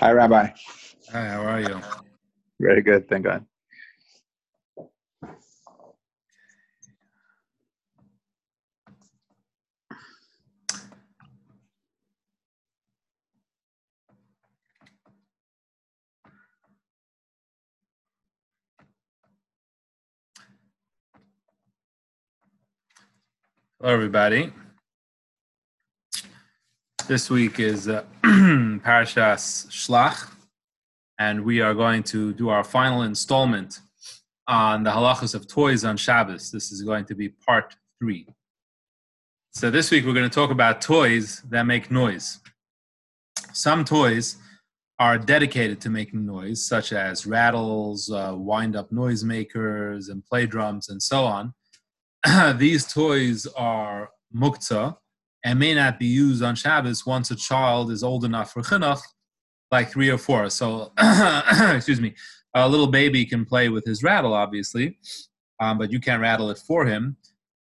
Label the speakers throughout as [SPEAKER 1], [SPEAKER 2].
[SPEAKER 1] Hi, Rabbi.
[SPEAKER 2] Hi, how are you?
[SPEAKER 1] Very good, thank God.
[SPEAKER 2] Hello, everybody. This week is uh, Parashas Shlach, and we are going to do our final installment on the halachas of toys on Shabbos. This is going to be part three. So this week we're going to talk about toys that make noise. Some toys are dedicated to making noise, such as rattles, uh, wind-up noisemakers, and play drums, and so on. these toys are muktzah and may not be used on Shabbos once a child is old enough for chinuch, like three or four. So, excuse me, a little baby can play with his rattle, obviously, um, but you can't rattle it for him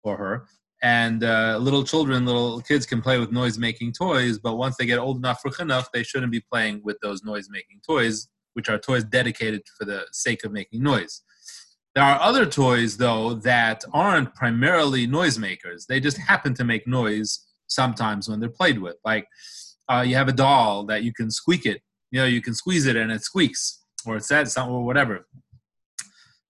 [SPEAKER 2] or her. And uh, little children, little kids can play with noise-making toys, but once they get old enough for chinuch, they shouldn't be playing with those noise-making toys, which are toys dedicated for the sake of making noise. There are other toys, though, that aren't primarily noisemakers. They just happen to make noise sometimes when they're played with. Like uh, you have a doll that you can squeak it. You know, you can squeeze it and it squeaks, or it says something, or whatever.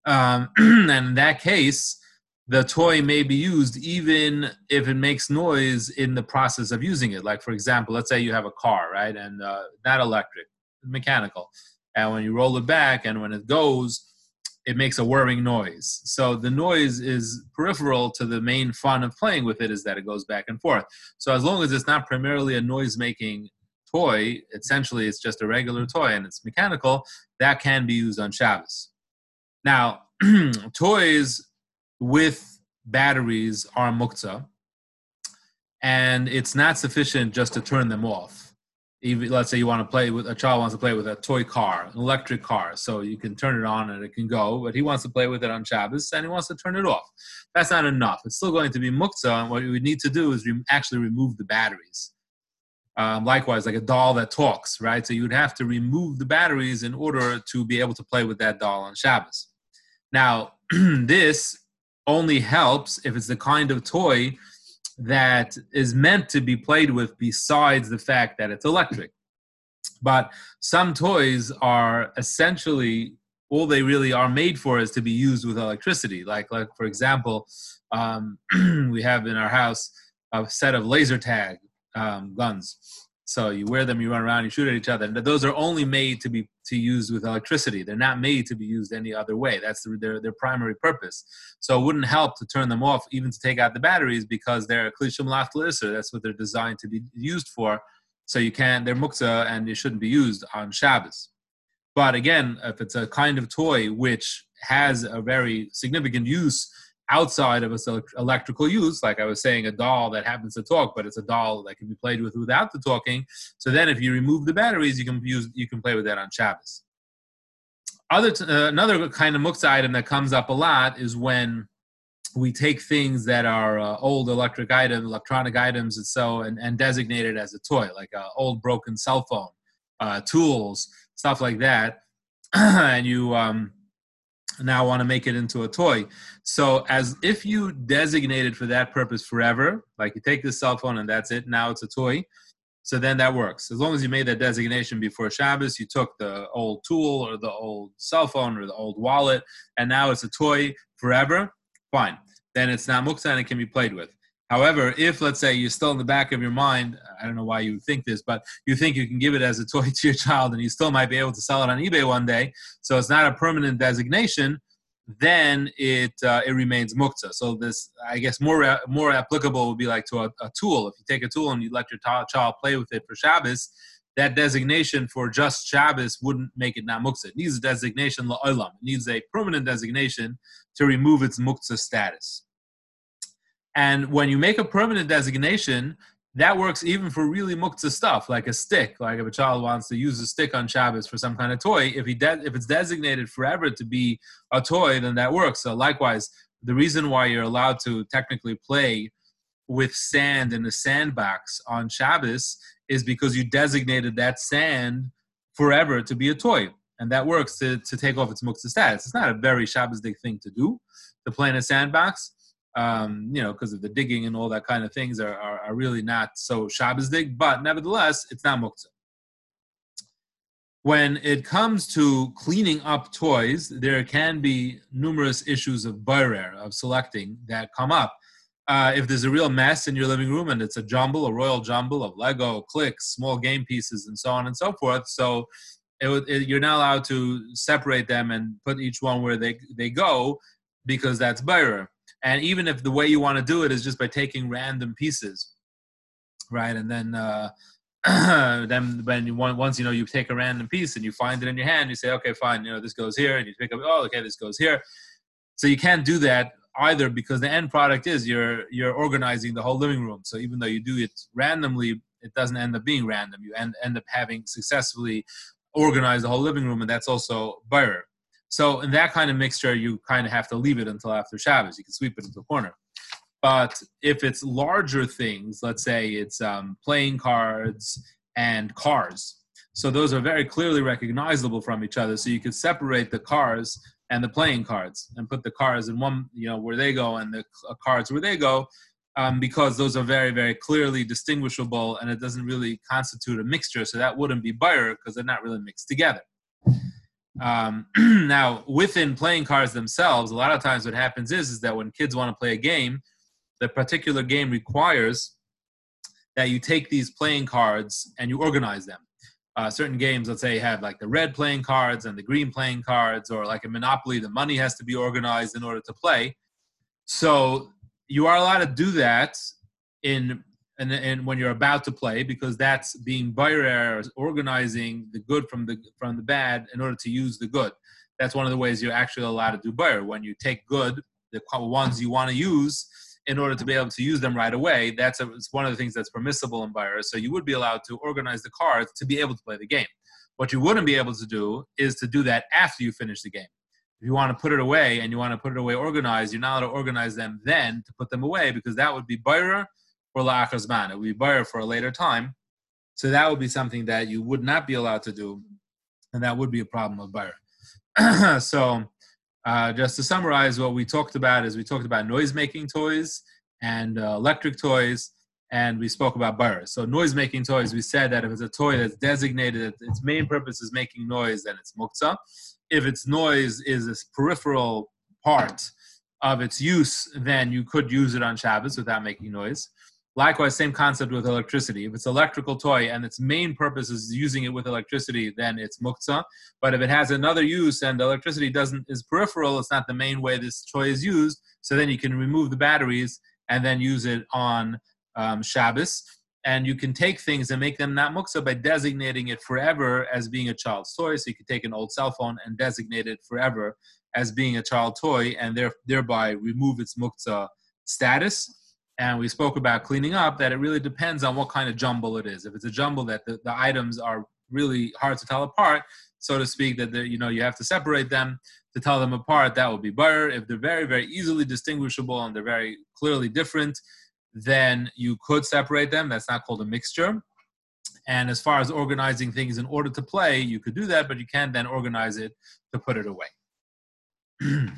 [SPEAKER 2] Um, and in that case, the toy may be used even if it makes noise in the process of using it. Like, for example, let's say you have a car, right? And uh, not electric, mechanical. And when you roll it back and when it goes, it makes a whirring noise. So the noise is peripheral to the main fun of playing with it is that it goes back and forth. So as long as it's not primarily a noise making toy, essentially it's just a regular toy and it's mechanical, that can be used on Shabbos. Now, toys with batteries are muktzah, and it's not sufficient just to turn them off even let's say you want to play with a child wants to play with a toy car, an electric car, so you can turn it on and it can go, but he wants to play with it on Shabbos and he wants to turn it off. That's not enough. It's still going to be muktzah, and what we need to do is re- actually remove the batteries. Um, likewise, like a doll that talks, right? So you would have to remove the batteries in order to be able to play with that doll on Shabbos. Now, this only helps if it's the kind of toy that is meant to be played with besides the fact that it's electric. But some toys are essentially all they really are made for is to be used with electricity. Like, like for example, um, we have in our house a set of laser tag um, guns. So you wear them, you run around, you shoot at each other. And those are only made to be to use with electricity. They're not made to be used any other way. That's their their primary purpose. So it wouldn't help to turn them off, even to take out the batteries, because they're klishim laftlisa. That's what they're designed to be used for. So you can't. They're muktzah, and they shouldn't be used on Shabbos. But again, if it's a kind of toy which has a very significant use outside of its electrical use, like I was saying, a doll that happens to talk, but it's a doll that can be played with without the talking. So then, if you remove the batteries, you can use you can play with that on Shabbos. Other t- uh, another kind of muktzah item that comes up a lot is when we take things that are uh, old electric items, electronic items, and so and, and designate it as a toy, like an old broken cell phone, uh, tools, stuff like that, and you. Um, now want to make it into a toy. So as if you designated for that purpose forever, like you take this cell phone and that's it, now it's a toy. So then that works. As long as you made that designation before Shabbos, you took the old tool or the old cell phone or the old wallet, and now it's a toy forever, fine. Then it's not muktzah and it can be played with. However, if let's say you're still in the back of your mind, I don't know why you think this, but you think you can give it as a toy to your child and you still might be able to sell it on eBay one day, so it's not a permanent designation, then it uh, it remains muktzah. So this, I guess, more more applicable would be like to a, a tool. If you take a tool and you let your t- child play with it for Shabbos, that designation for just Shabbos wouldn't make it not muktzah. It needs a designation la'olam. It needs a permanent designation to remove its muktzah status. And when you make a permanent designation, that works even for really muktzah stuff, like a stick. Like if a child wants to use a stick on Shabbos for some kind of toy, if he de- if it's designated forever to be a toy, then that works. So likewise, the reason why you're allowed to technically play with sand in a sandbox on Shabbos is because you designated that sand forever to be a toy. And that works to, to take off its muktzah status. It's not a very Shabbosdik thing to do, to play in a sandbox, um, you know, because of the digging and all that kind of things are, are, are really not so Shabbosdik, but nevertheless, it's not muktzah when it comes to cleaning up toys, there can be numerous issues of barer, of selecting, that come up. Uh, if there's a real mess in your living room and it's a jumble, a royal jumble of Lego, clicks, small game pieces, and so on and so forth, so it, it, you're not allowed to separate them and put each one where they, they go because that's barer. And even if the way you want to do it is just by taking random pieces, right, and then uh, then when you want, once you know you take a random piece and you find it in your hand, you say, okay, fine, you know this goes here, and you pick up, oh, okay, this goes here. So you can't do that either because the end product is you're you're organizing the whole living room. So even though you do it randomly, it doesn't end up being random. You end end up having successfully organized the whole living room, and that's also better. So in that kind of mixture, you kind of have to leave it until after Shabbos. You can sweep it into a corner. But if it's larger things, let's say it's um, playing cards and cars, so those are very clearly recognizable from each other. So you could separate the cars and the playing cards and put the cars in one, you know, where they go and the uh, cards where they go, um, because those are very, very clearly distinguishable and it doesn't really constitute a mixture. So that wouldn't be buyer because they're not really mixed together. Um, now, within playing cards themselves, a lot of times what happens is, is that when kids want to play a game, the particular game requires that you take these playing cards and you organize them. Uh, certain games, let's say, have like the red playing cards and the green playing cards, or like a Monopoly, the money has to be organized in order to play. So you are allowed to do that in and, and when you're about to play because that's being buyer organizing the good from the from the bad in order to use the good. That's one of the ways you're actually allowed to do buyer. When you take good, the ones you want to use, in order to be able to use them right away. That's a, it's one of the things that's permissible in buyers. So you would be allowed to organize the cards to be able to play the game. What you wouldn't be able to do is to do that after you finish the game. If you want to put it away and you want to put it away organized, you're not allowed to organize them then to put them away because that would be buyer for la'achazman. It would be buyer for a later time. So that would be something that you would not be allowed to do, and that would be a problem of buyer. so uh, just to summarize what we talked about is we talked about noise making toys and uh, electric toys and we spoke about bars so noise making toys we said that if it's a toy that's designated that its main purpose is making noise then it's muktzah if its noise is a peripheral part of its use then you could use it on Shabbos without making noise Likewise, same concept with electricity. If it's electrical toy and its main purpose is using it with electricity, then it's muktzah. But if it has another use and electricity doesn't is peripheral, it's not the main way this toy is used. So then you can remove the batteries and then use it on um, Shabbos. And you can take things and make them not muktzah by designating it forever as being a child's toy. So you could take an old cell phone and designate it forever as being a child toy, and there, thereby remove its muktzah status and we spoke about cleaning up that it really depends on what kind of jumble it is. If it's a jumble that the, the items are really hard to tell apart so to speak that you know you have to separate them to tell them apart that would be better. If they're very very easily distinguishable and they're very clearly different then you could separate them. That's not called a mixture. And as far as organizing things in order to play you could do that but you can't then organize it to put it away.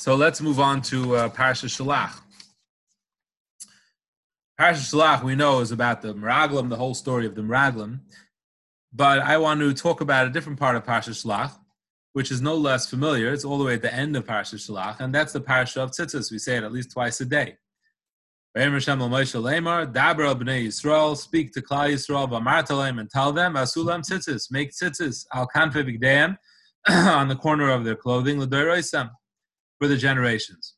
[SPEAKER 2] So let's move on to uh, Parsha Shalach. Parashat Shalach we know is about the Meraglim, the whole story of the Meraglim. But I want to talk about a different part of Parashat Shalach, which is no less familiar. It's all the way at the end of Parashat Shalach, and that's the Parashat of Tzitzis. We say it at least twice a day. Dabra b'nei Yisrael, speak to Klal Yisrael, v'amartalem, and tell them, asulam tzitzis, make tzitzis, al kanfe v'gdeim, on the corner of their clothing, l'doiroisem, for the generations.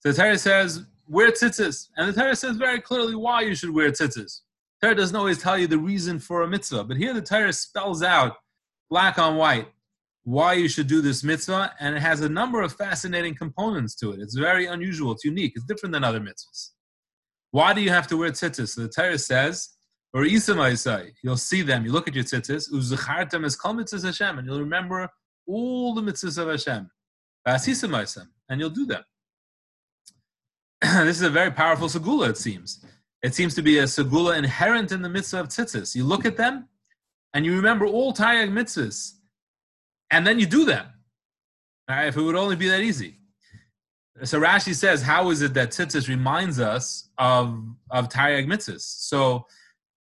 [SPEAKER 2] So the Torah says, wear tzitzis. And the Torah says very clearly why you should wear tzitzis. The Torah doesn't always tell you the reason for a mitzvah, but here the Torah spells out black on white why you should do this mitzvah, and it has a number of fascinating components to it. It's very unusual, it's unique, it's different than other mitzvahs. Why do you have to wear tzitzis? So the Torah says, or you'll see them, you look at your tzitzis, uzuchartem is kol mitzvahs Hashem, and you'll remember all the mitzvahs of Hashem. And you'll do them. this is a very powerful segula, it seems. It seems to be a segula inherent in the mitzvah of tzitzis. You look at them, and you remember all Taryag mitzvahs, and then you do them. Right? If it would only be that easy. So Rashi says, how is it that tzitzis reminds us of, of Taryag mitzvahs? So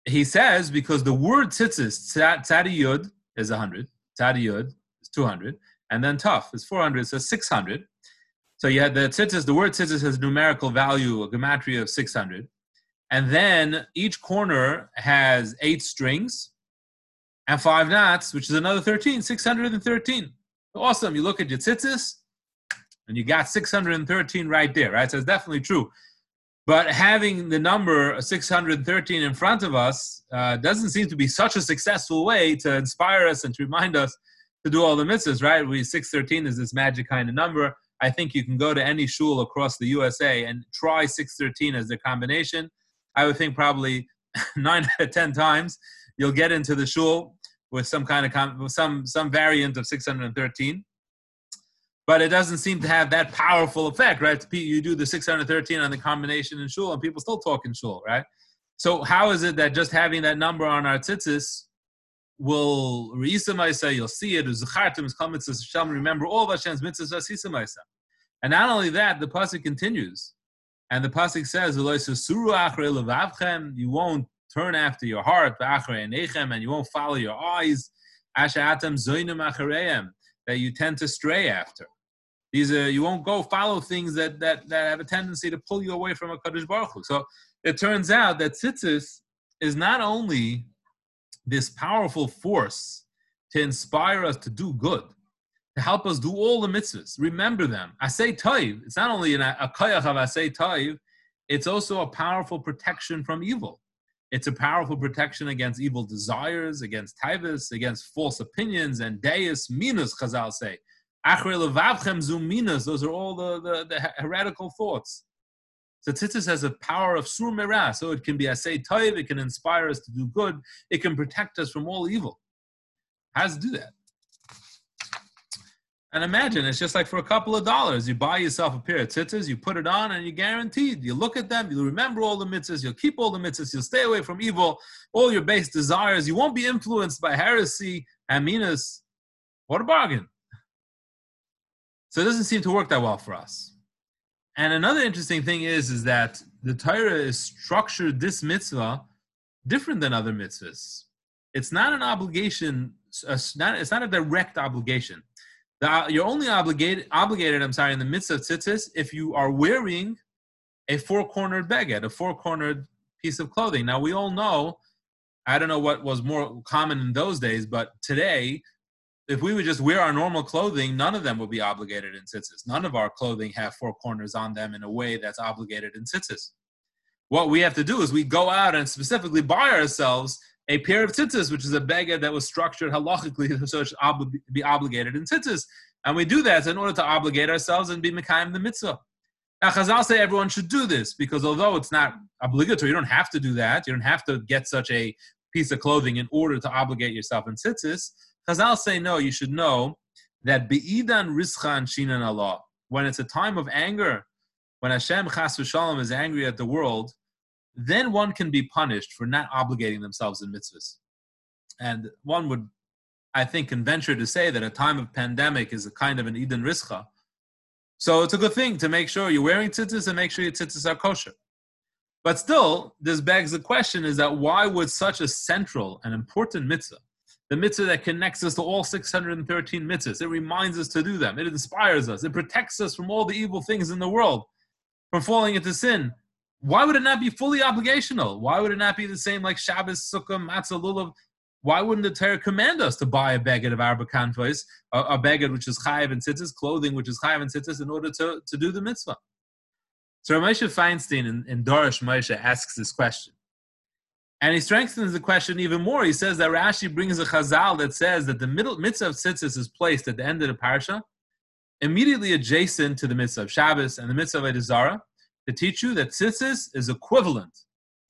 [SPEAKER 2] he says, because the word tzitzis, tzadi yud is 100, tzadi yud is 200, and then tough is 400, so 600. So you had the tzitzis, the word tzitzis has numerical value, a gematria of 600. And then each corner has eight strings and five knots, which is another 13, 613. Awesome. You look at your tzitzis, and you got 613 right there, right? So it's definitely true. But having the number 613 in front of us uh, doesn't seem to be such a successful way to inspire us and to remind us to do all the mitzvahs, right? We 613 is this magic kind of number. I think you can go to any shul across the USA and try 613 as the combination. I would think probably nine out of ten times you'll get into the shul with some kind of some some variant of 613 but it doesn't seem to have that powerful effect, right? You do the 613 on the combination in shul, and people still talk in shul, right? So how is it that just having that number on our tzitzis will say you'll see it, remember all of Hashem's mitzvahs, and not only that, the pasuk continues, and the pasuk says, "You won't turn after your heart, and you won't follow your eyes, that you tend to stray after." These are you won't go follow things that that that have a tendency to pull you away from HaKadosh Baruch Hu. So it turns out that tzitzis is not only this powerful force to inspire us to do good, to help us do all the mitzvahs. Remember them. I say taiv. It's not only an a of I taiv. It's also a powerful protection from evil. It's a powerful protection against evil desires, against taivas, against false opinions and deus minas. Chazal say those are all the, the, the heretical thoughts. So tzitzis has a power of sur merah, so it can be asay toiv, it can inspire us to do good, it can protect us from all evil. How does it do that? And imagine it's just like for a couple of dollars, you buy yourself a pair of tzitzis, you put it on, and you're guaranteed. You look at them, you'll remember all the mitzvahs, you'll keep all the mitzvahs, you'll stay away from evil, all your base desires. You won't be influenced by heresy and minas. What a bargain! So it doesn't seem to work that well for us. And another interesting thing is, is that the Torah is structured this mitzvah different than other mitzvahs. It's not an obligation. Uh, it's not, it's not a direct obligation. The, uh, you're only obligated, obligated, I'm sorry, in the midst of tzitzis if you are wearing a four-cornered beged, a four-cornered piece of clothing. Now we all know, I don't know what was more common in those days, but today if we would just wear our normal clothing, none of them would be obligated in tzitzis. None of our clothing have four corners on them in a way that's obligated in tzitzis. What we have to do is we go out and specifically buy ourselves a pair of tzitzis, which is a beggar that was structured halachically so it should ob- be obligated in tzitzis. And we do that in order to obligate ourselves and be mekayim the mitzvah. Now, Chazal say everyone should do this because although it's not obligatory, you don't have to do that. You don't have to get such a piece of clothing in order to obligate yourself in tzitzis. Chazal say no, you should know that be'idan rischan shinan Allah, when it's a time of anger, when Hashem chas v'shalom is angry at the world, then one can be punished for not obligating themselves in mitzvahs. And one would, I think, can venture to say that a time of pandemic is a kind of an Eden Rischa. So it's a good thing to make sure you're wearing tzitzis and make sure your tzitzis are kosher. But still, this begs the question is that why would such a central and important mitzvah the mitzvah that connects us to all 613 mitzvahs. It reminds us to do them. It inspires us. It protects us from all the evil things in the world, from falling into sin. Why would it not be fully obligational? Why would it not be the same like Shabbos, Sukkah, Matzah, Lulav? Why wouldn't the Torah command us to buy a beged of Arba Kantois, a, a beged which is chayiv and tzitzis, clothing which is chayiv and tzitzis, in order to, to do the mitzvah? So Moshe Feinstein in, in Dorish Moshe asks this question. And he strengthens the question even more. He says that Rashi brings a chazal that says that the middle mitzvah of tzitzis is placed at the end of the parsha, immediately adjacent to the mitzvah of Shabbos and the mitzvah of Edizara, to teach you that tzitzis is equivalent.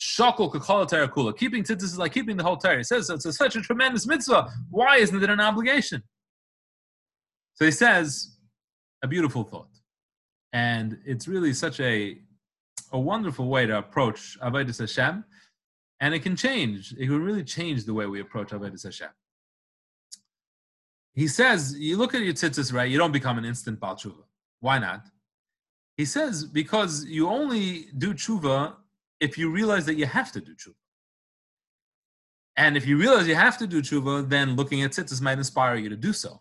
[SPEAKER 2] Shakol kakol kula. Keeping tzitzis is like keeping the whole Torah. He says it's such a tremendous mitzvah. Why isn't it an obligation? So he says a beautiful thought. And it's really such a, a wonderful way to approach Avodah Hashem and it can change. It can really change the way we approach Avodah Hashem. He says, you look at your tzitzis, right? You don't become an instant Baal Tshuva. Why not? He says, because you only do tshuva if you realize that you have to do tshuva. And if you realize you have to do tshuva, then looking at tzitzis might inspire you to do so.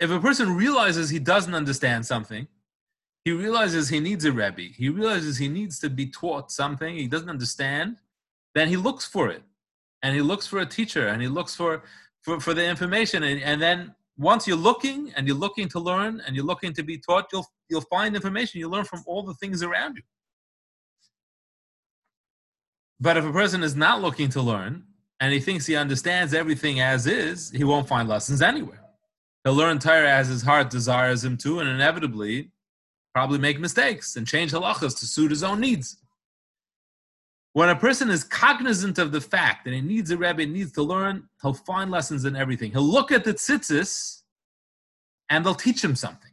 [SPEAKER 2] If a person realizes he doesn't understand something, he realizes he needs a Rebbe, he realizes he needs to be taught something he doesn't understand, then he looks for it. And he looks for a teacher and he looks for, for, for the information. And, and then once you're looking and you're looking to learn and you're looking to be taught, you'll, you'll find information. You learn from all the things around you. But if a person is not looking to learn and he thinks he understands everything as is, he won't find lessons anywhere. He'll learn Torah as his heart desires him to, and inevitably probably make mistakes and change halachas to suit his own needs. When a person is cognizant of the fact that he needs a Rebbe, needs to learn, he'll find lessons in everything. He'll look at the tzitzis and they'll teach him something.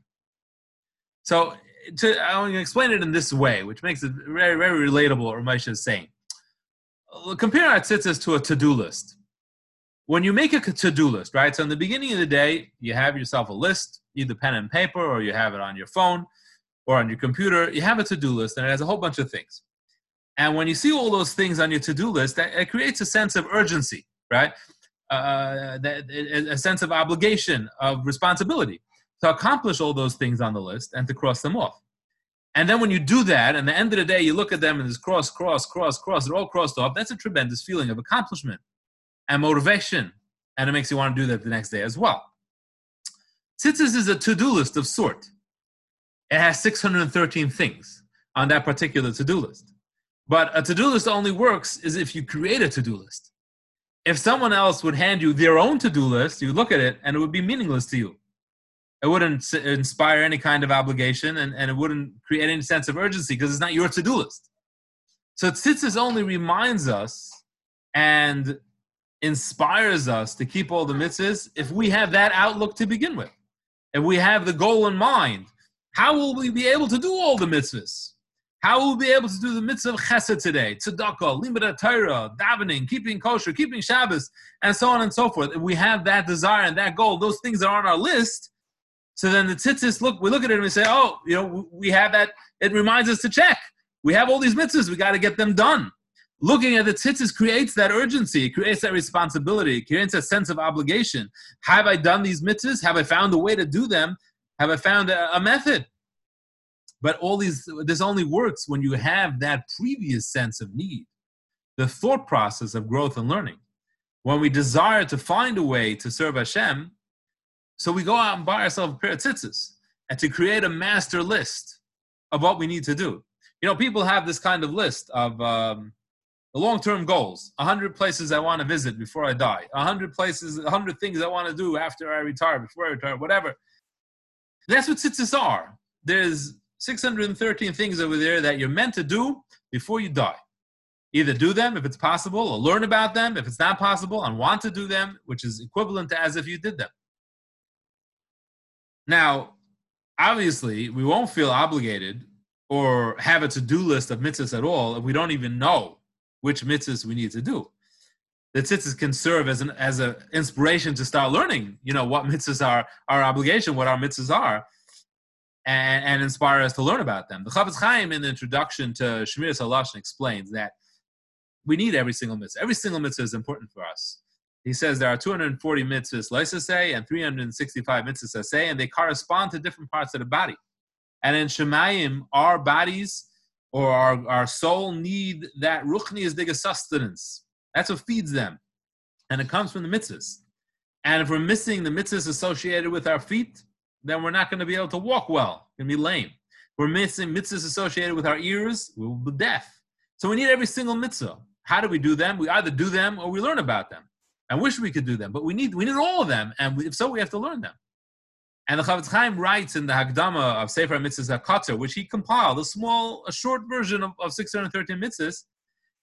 [SPEAKER 2] So to, I'm going to explain it in this way, which makes it very, very relatable what Ramesh is saying. Compare our tzitzis to a to-do list. When you make a to-do list, right? So in the beginning of the day, you have yourself a list, either pen and paper, or you have it on your phone or on your computer. You have a to-do list, and it has a whole bunch of things. And when you see all those things on your to-do list, that it creates a sense of urgency, right? Uh, that, a sense of obligation, of responsibility to accomplish all those things on the list and to cross them off. And then when you do that, and the end of the day, you look at them and it's cross, cross, cross, cross, they're all crossed off. That's a tremendous feeling of accomplishment and motivation, and it makes you want to do that the next day as well. Tzitzis is a to-do list of sort. It has 613 things on that particular to-do list. But a to-do list only works is if you create a to-do list. If someone else would hand you their own to-do list, you look at it and it would be meaningless to you. It wouldn't inspire any kind of obligation and, and it wouldn't create any sense of urgency because it's not your to-do list. So tzitzis only reminds us and inspires us to keep all the mitzvahs if we have that outlook to begin with. If we have the goal in mind, how will we be able to do all the mitzvahs? How will we be able to do the mitzvah of chesed today? Tzedakah, limud Torah, davening, keeping kosher, keeping Shabbos, and so on and so forth. If we have that desire and that goal, those things are on our list. So then the tzitzis look, we look at it and we say, oh, you know, we have that. It reminds us to check. We have all these mitzvahs. We got to get them done. Looking at the tzitzis creates that urgency. It creates that responsibility. It creates a sense of obligation. Have I done these mitzvahs? Have I found a way to do them? Have I found a, a method? But all these, this only works when you have that previous sense of need, the thought process of growth and learning. When we desire to find a way to serve Hashem, so we go out and buy ourselves a pair of tzitzis and to create a master list of what we need to do. You know, people have this kind of list of um, the long-term goals 100 places i want to visit before i die 100 places 100 things i want to do after i retire before i retire whatever that's what tzitzis are there's 613 things over there that you're meant to do before you die. Either do them if it's possible, or learn about them if it's not possible, and want to do them, which is equivalent to as if you did them. Now, obviously, we won't feel obligated or have a to do list of mitzvahs at all if we don't even know which mitzvahs we need to do. The tzitzis can serve as an as an inspiration to start learning, you know, what mitzvahs are our obligation, what our mitzvahs are, and, and inspire us to learn about them. The Chafetz Chaim in the introduction to Shemiras Halashon explains that we need every single mitzvah. Every single mitzvah is important for us. He says there are 240 mitzvahs say and 365 mitzvahs say, and they correspond to different parts of the body. And in Shemayim, our bodies or our, our soul need that ruchni is diga sustenance. That's what feeds them. And it comes from the mitzvahs. And if we're missing the mitzvahs associated with our feet, then we're not going to be able to walk well. We're going to be lame. We're missing mitzvahs associated with our ears, we will be deaf. So we need every single mitzvah. How do we do them? We either do them or we learn about them. I wish we could do them, but we need we need all of them, and if so, we have to learn them. And the Chafetz Chaim writes in the Hagdama of Sefer Mitzvahs HaKatzer, which he compiled, a small, a short version of, of 613 mitzvahs,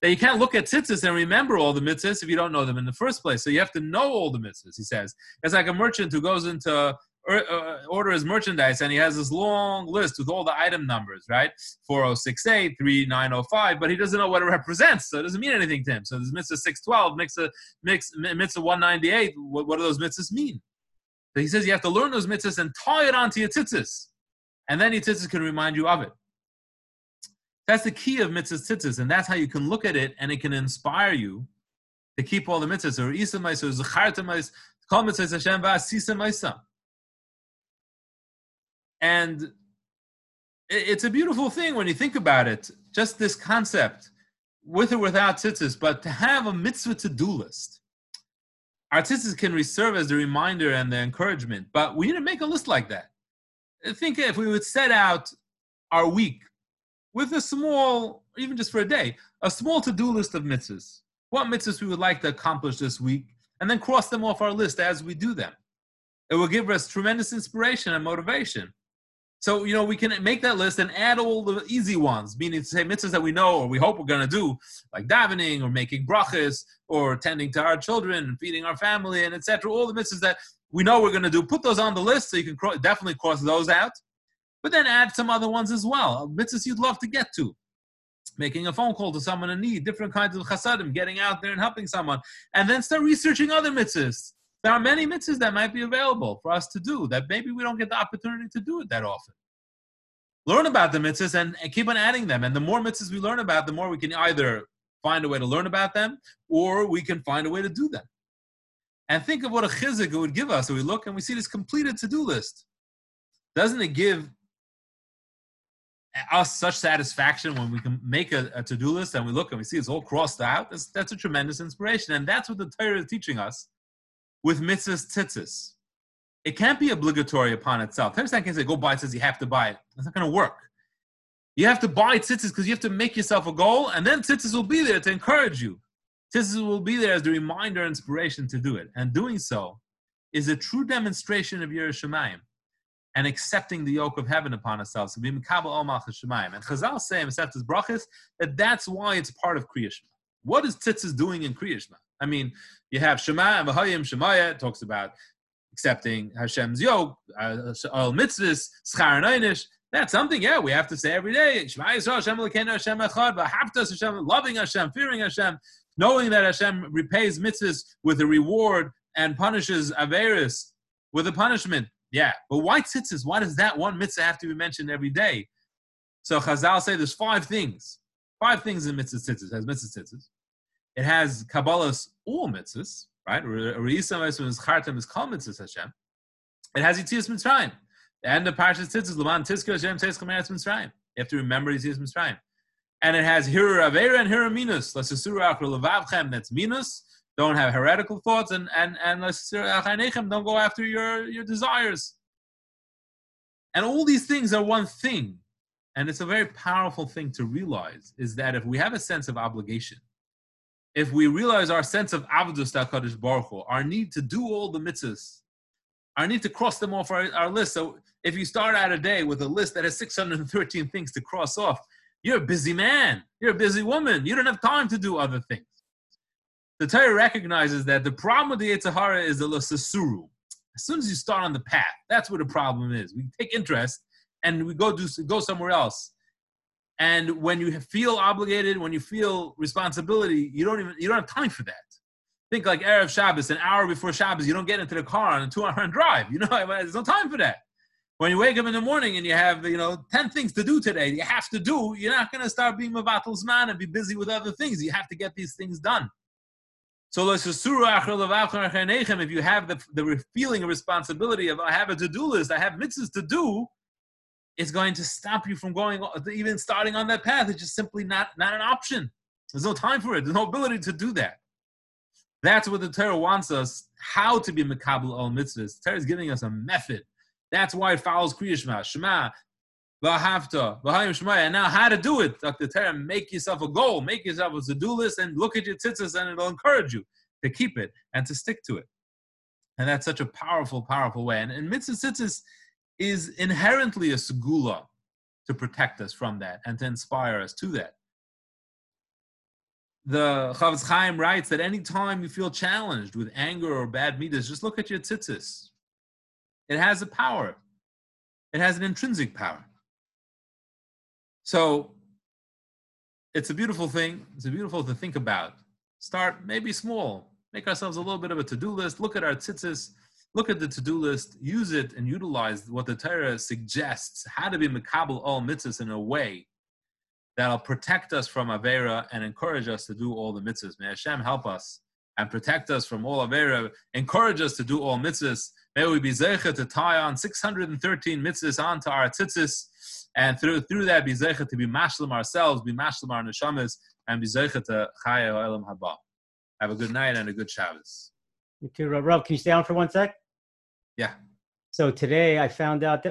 [SPEAKER 2] that you can't look at tzitzis and remember all the mitzvahs if you don't know them in the first place. So you have to know all the mitzvahs, he says. It's like a merchant who goes into Uh, order his merchandise and he has this long list with all the item numbers, right? 4068, 3905, but he doesn't know what it represents, so it doesn't mean anything to him. So there's mitzvah 612, mitzvah, mitzvah 198. What, what do those mitzvahs mean? So he says you have to learn those mitzvahs and tie it onto your tzitzis. And then your tzitzis can remind you of it. That's the key of mitzvahs tzitzis, and that's how you can look at it and it can inspire you to keep all the mitzvahs. Or isa maisa, or zacharta maisa, kol mitzvahs Hashem v'asisa maisa. And it's a beautiful thing when you think about it, just this concept, with or without tzitzis, but to have a mitzvah to-do list. Our tzitzis can serve as the reminder and the encouragement, but we need to make a list like that. Think if we would set out our week with a small, even just for a day, a small to-do list of mitzvahs. What mitzvahs we would like to accomplish this week, and then cross them off our list as we do them. It will give us tremendous inspiration and motivation. So, you know, we can make that list and add all the easy ones, meaning to say mitzvahs that we know or we hope we're going to do, like davening or making brachas or tending to our children and feeding our family and etc. All the mitzvahs that we know we're going to do, put those on the list so you can cro- definitely cross those out. But then add some other ones as well, uh, mitzvahs you'd love to get to. Making a phone call to someone in need, different kinds of chasadim, getting out there and helping someone. And then start researching other mitzvahs there are many mitzvahs that might be available for us to do that maybe we don't get the opportunity to do it that often. Learn about the mitzvahs and, and keep on adding them. And the more mitzvahs we learn about, the more we can either find a way to learn about them or we can find a way to do them. And think of what a chizik it would give us. So we look and we see this completed to do list. Doesn't it give us such satisfaction when we can make a, a to do list and we look and we see it's all crossed out? That's, that's a tremendous inspiration. And that's what the Torah is teaching us with mitzvahs tzitzis. It can't be obligatory upon itself. Torah can't say, go buy tzitzis, you have to buy it. That's not going to work. You have to buy tzitzis because you have to make yourself a goal, and then tzitzis will be there to encourage you. Tzitzis will be there as the reminder, and inspiration to do it. And doing so is a true demonstration of Yerushalayim and accepting the yoke of heaven upon ourselves. And Chazal say in Masechtas Brachas that that's why it's part of Kriyashma. What is tzitzis doing in Kriyashma? I mean, you have Shema and Vahayim Shemaya talks about accepting Hashem's yoke, uh, all mitzvahs, schar and That's something, yeah, we have to say every day. Shema Yisrael, Hashem Elokeinu, Hashem Echad, V'haftas Hashem, loving Hashem, fearing Hashem, knowing that Hashem repays mitzvahs with a reward and punishes Averis with a punishment. Yeah, but why tzitzis? Why does that one mitzvah have to be mentioned every day? So Chazal say there's five things. Five things in mitzvah tzitzis, has mitzvah tzitzis. It has Kabbalah's all mitzvahs, right? It has Yitzias Mitzrayim. And the Parshas Tzitzis, Laman Tizka Hashem Tzitzka Meretz Mitzrayim. You have to remember Yitzias Mitzrayim. And it has Hiru Avera and Hiru Minus. Lasasuru Akra Levavchem, that's Minus. Don't have heretical thoughts. And and and Lasasuru Achanechem, don't go after your, your desires. And all these things are one thing. And it's a very powerful thing to realize is that if we have a sense of obligation, if we realize our sense of Avdus HaKadosh Baruch Hu, our need to do all the mitzvahs, our need to cross them off our, our list. So if you start out a day with a list that has 613 things to cross off, you're a busy man. You're a busy woman. You don't have time to do other things. The Torah recognizes that the problem with the Yetzer Hara is the lasasuru. As soon as you start on the path, that's where the problem is. We take interest and we go do go somewhere else. And when you feel obligated, when you feel responsibility, you don't even you don't have time for that. Think like Erev Shabbos, an hour before Shabbos, you don't get into the car on a two-hour drive. You know, there's no time for that. When you wake up in the morning and you have, you know, 10 things to do today, you have to do, you're not going to start being Mavatal's man and be busy with other things. You have to get these things done. So if you have the, the feeling of responsibility of I have a to-do list, I have mitzvahs to do, is going to stop you from going even starting on that path. It's just simply not not an option. There's no time for it. There's no ability to do that. That's what the Torah wants us how to be mekabel al mitzvahs. Torah is giving us a method. That's why it follows Kriya Shema, Shema, V'ahavta, V'hayim Shema. And now how to do it. Dr. Torah, make yourself a goal, make yourself a to-do list, and look at your tzitzis, and it'll encourage you to keep it and to stick to it. And that's such a powerful, powerful way. And, and mitzvah tzitzis is inherently a segula to protect us from that and to inspire us to that. The Chofetz Chaim writes that anytime you feel challenged with anger or bad midas, just look at your tzitzis. It has a power. It has an intrinsic power. So it's a beautiful thing. It's a beautiful to think about. Start maybe small. Make ourselves a little bit of a to-do list. Look at our tzitzis. Look at the to-do list. Use it and utilize what the Torah suggests. How to be makabel all mitzvahs in a way that'll protect us from avera and encourage us to do all the mitzvahs. May Hashem help us and protect us from all avera. Encourage us to do all mitzvahs. May we be zeicha to tie on 613 mitzvahs onto our tzitzis, and through through that be zeicha to be mashlim ourselves, be mashlim our neshamas, and be zeicha to chaya haba. Have a good night and a good Shabbos.
[SPEAKER 3] You too, can you stay on for one sec?
[SPEAKER 2] Yeah.
[SPEAKER 3] So today I found out that